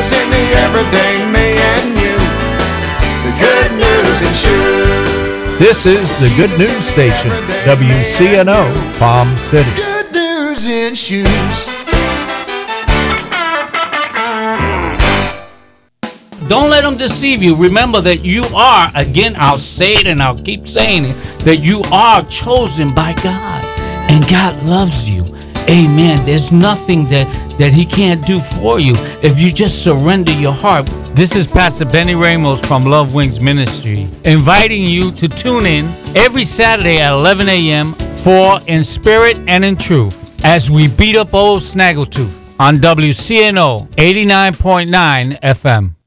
news in the everyday me and you. The good news in shoes. This is the Good News Station, WCNO, Palm City. Good news in shoes. Don't let them deceive you. Remember that you are, again, I'll say it and I'll keep saying it, that you are chosen by God and God loves you. Amen. There's nothing that, that He can't do for you if you just surrender your heart. This is Pastor Benny Ramos from Love Wings Ministry, inviting you to tune in every Saturday at 11 a.m. for In Spirit and in Truth as we beat up old Snaggletooth on WCNO 89.9 FM.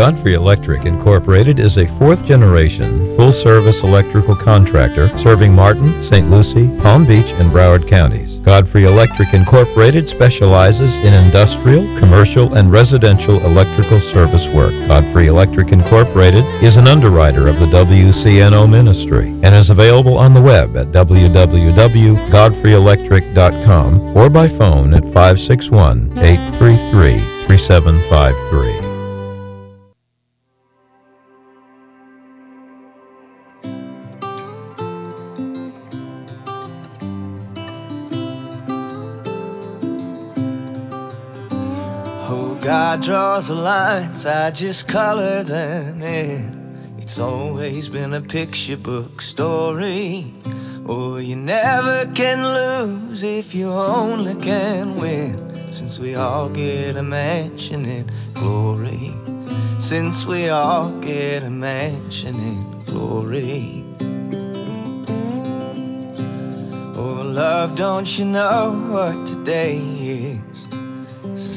Godfrey Electric Incorporated is a fourth generation full service electrical contractor serving Martin, St. Lucie, Palm Beach, and Broward counties. Godfrey Electric Incorporated specializes in industrial, commercial, and residential electrical service work. Godfrey Electric Incorporated is an underwriter of the WCNO ministry and is available on the web at www.godfreyelectric.com or by phone at 561 833 3753. God draws the lines, I just color them in. It's always been a picture book story. Oh, you never can lose if you only can win. since we all get a mansion in glory. Since we all get a mansion in glory. Oh, love, don't you know what today is?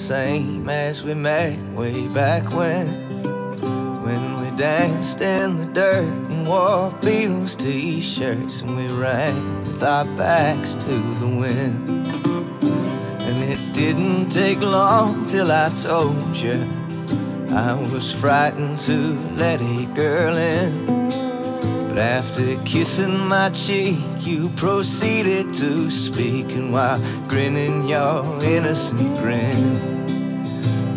Same as we met way back when. When we danced in the dirt and wore Beatles t shirts and we ran with our backs to the wind. And it didn't take long till I told you I was frightened to let a girl in. But after kissing my cheek, you proceeded to speak, and while grinning your innocent grin,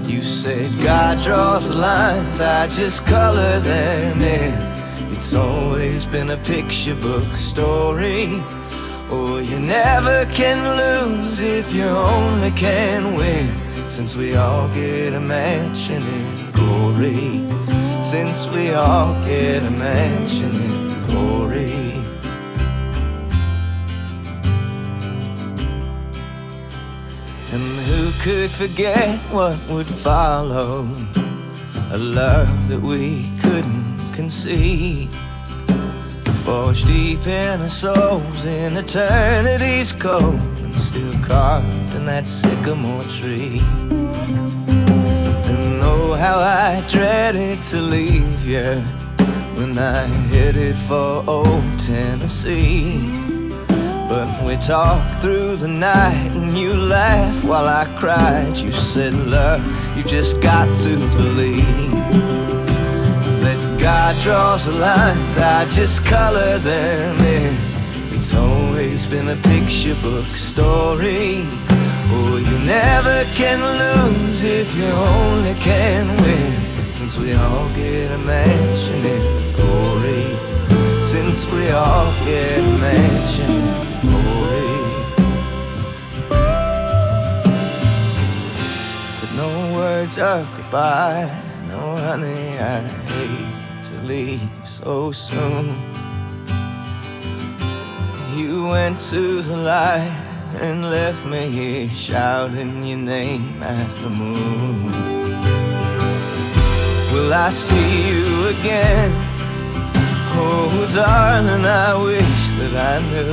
you said, God draws lines, I just color them in. It's always been a picture book story. Oh, you never can lose if you only can win. Since we all get a mansion in glory. Since we all get a mansion in glory. Could forget what would follow? A love that we couldn't conceive. Forged deep in our souls in eternity's cold and still carved in that sycamore tree. And oh, how I dreaded to leave you when I headed for old Tennessee. But we talked through the night you laughed while I cried. You said, Love, you just got to believe that God draws the lines, I just color them in. It's always been a picture book story. Oh, you never can lose if you only can win. Since we all get a mansion in glory. Since we all get a mansion in glory. Words of goodbye. No, honey, I hate to leave so soon. You went to the light and left me here shouting your name at the moon. Will I see you again? Oh, darling, I wish that I knew.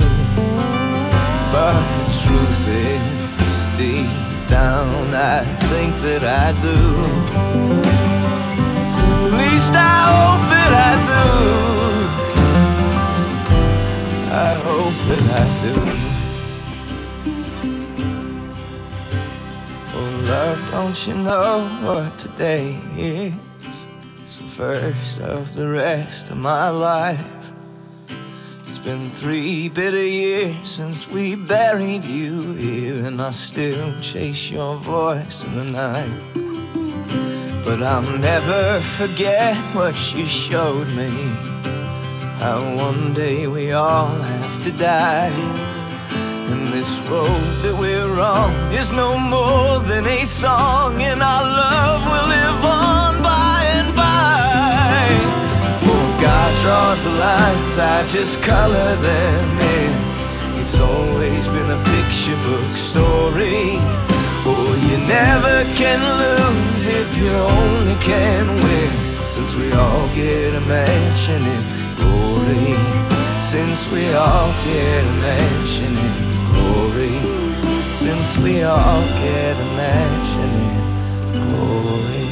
But the truth is, deep down, I think that I do. At least I hope that I do. I hope that I do. Oh, love, don't you know what today is? It's the first of the rest of my life. Been three bitter years since we buried you here, and I still chase your voice in the night. But I'll never forget what you showed me. How one day we all have to die. And this road that we're on is no more than a song, and our love will live on The lines, I just color them in. It's always been a picture book story. Oh, you never can lose if you only can win. Since we all get a mansion in glory. Since we all get a mansion in glory. Since we all get a mansion in glory.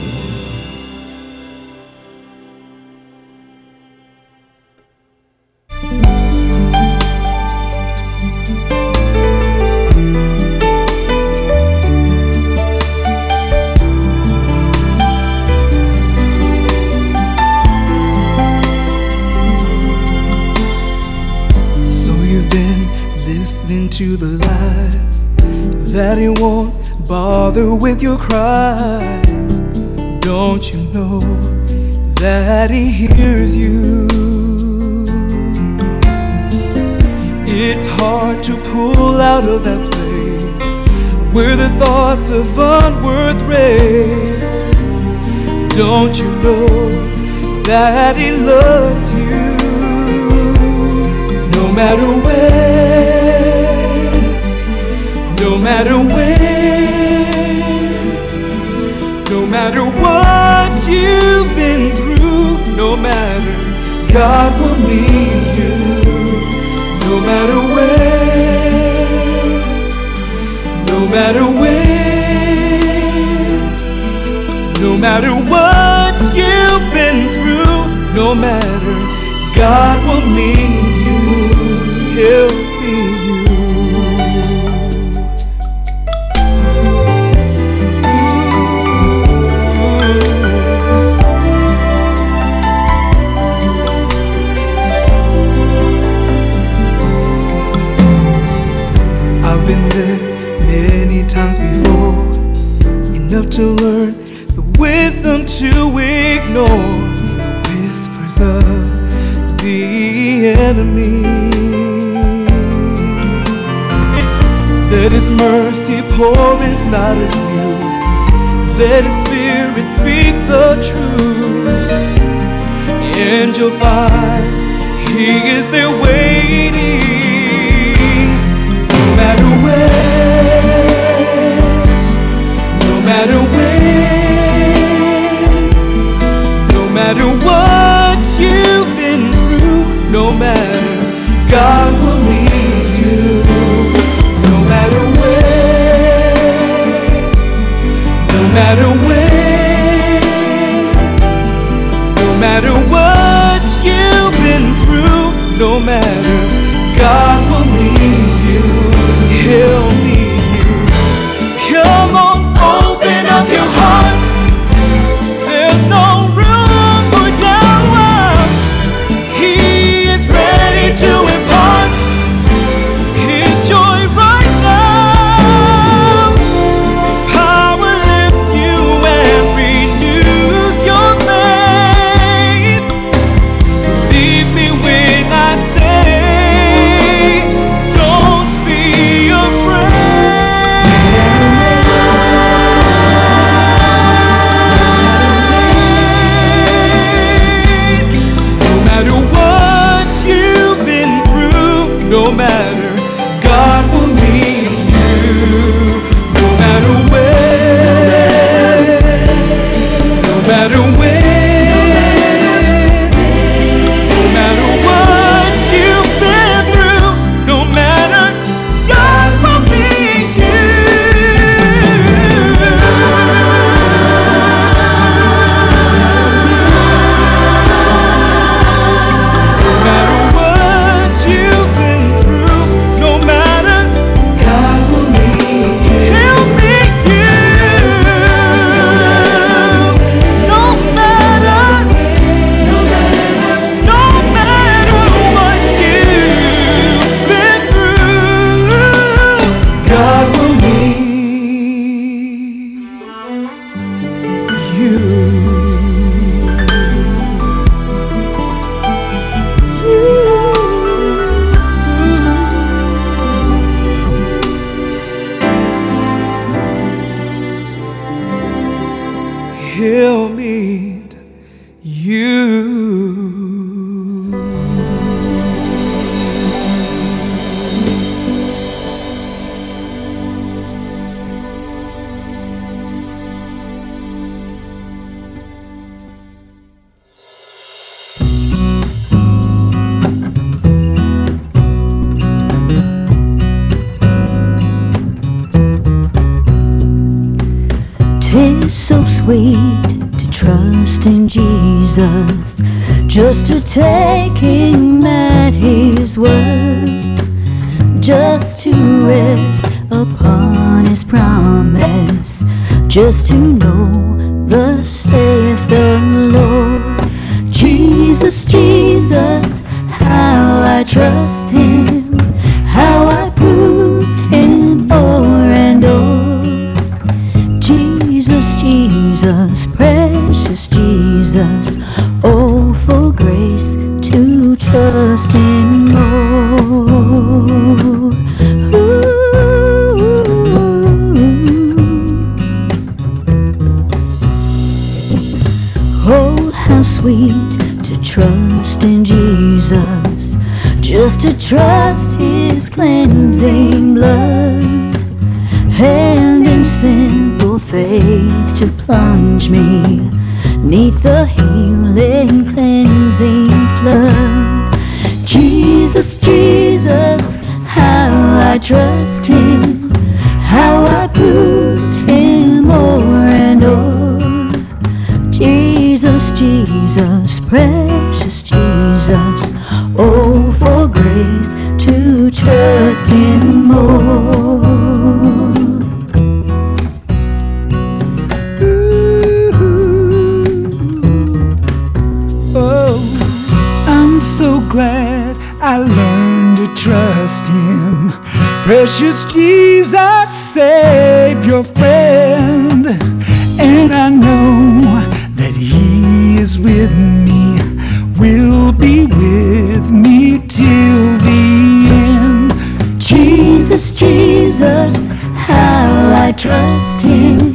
To the lies that he won't bother with your cries. Don't you know that he hears you? It's hard to pull out of that place where the thoughts of unworth race. Don't you know that he loves you? No matter where, no matter where, no matter what you've been through, no matter, God will meet you. No matter where, no matter where, no matter what you've been through, no matter, God will meet you. To learn the wisdom to ignore the whispers of the enemy. Let His mercy pour inside of you. Let His Spirit speak the truth, and you'll find Tis so sweet to trust in Jesus, just to take Him at His word, just to rest upon His promise, just to know the saith the Lord. Jesus, Jesus, how I trust just to trust His cleansing blood and in simple faith to plunge me neath the healing, cleansing flood. Jesus, Jesus, how I trust Him, how I proved Him o'er and o'er. Jesus, Jesus, precious Jesus, grace to trust Him more. Oh, I'm so glad I learned to trust Him. Precious Jesus, Savior, friend. And I know that He is with me, will be with me till Jesus, how I trust Him,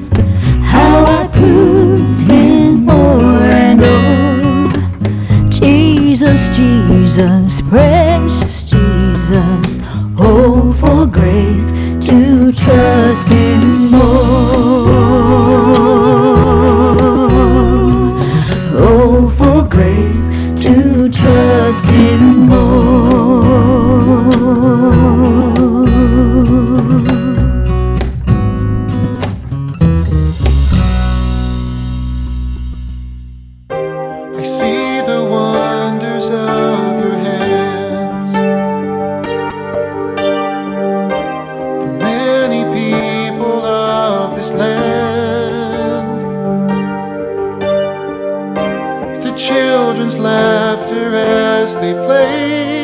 children's laughter as they play.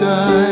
Baby's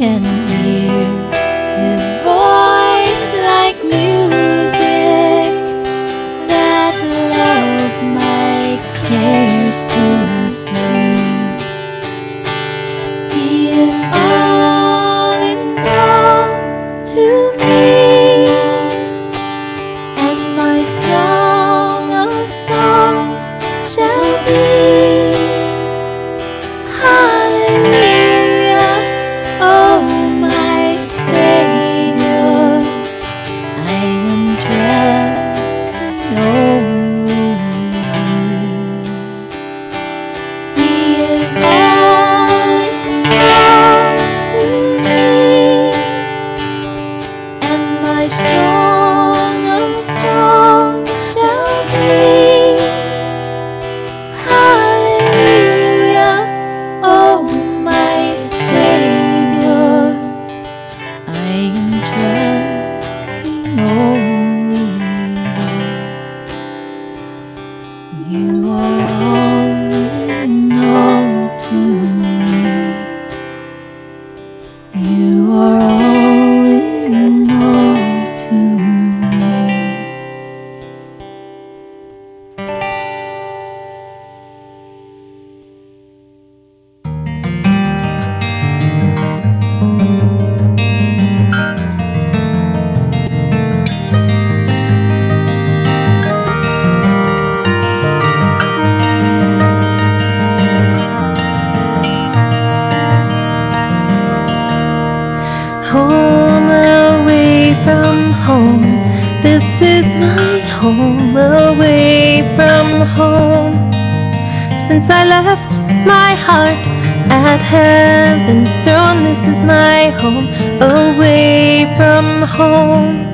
can hear his my home away from home. Since I left my heart at heaven's throne, this is my home away from home.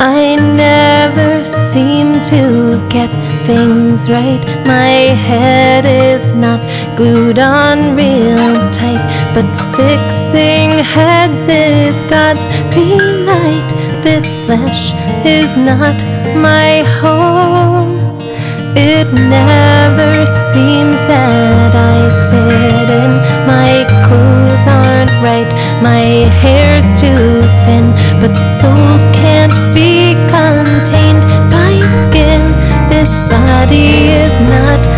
I never seem to get things right. My head is not glued on real tight. But fixing heads is God's delight. This flesh is not my home. It never seems that I fit in. My clothes aren't right, my hair's too thin. But souls can't be contained by skin. This body is not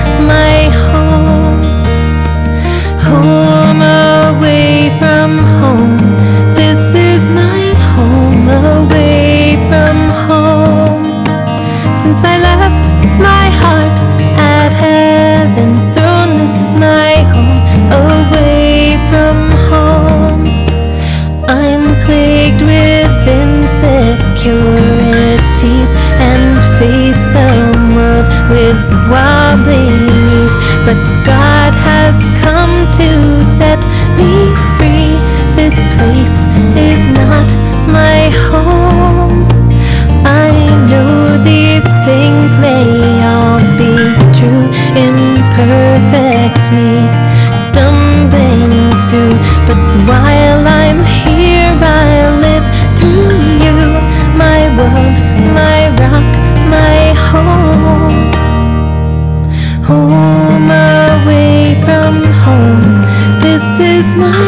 my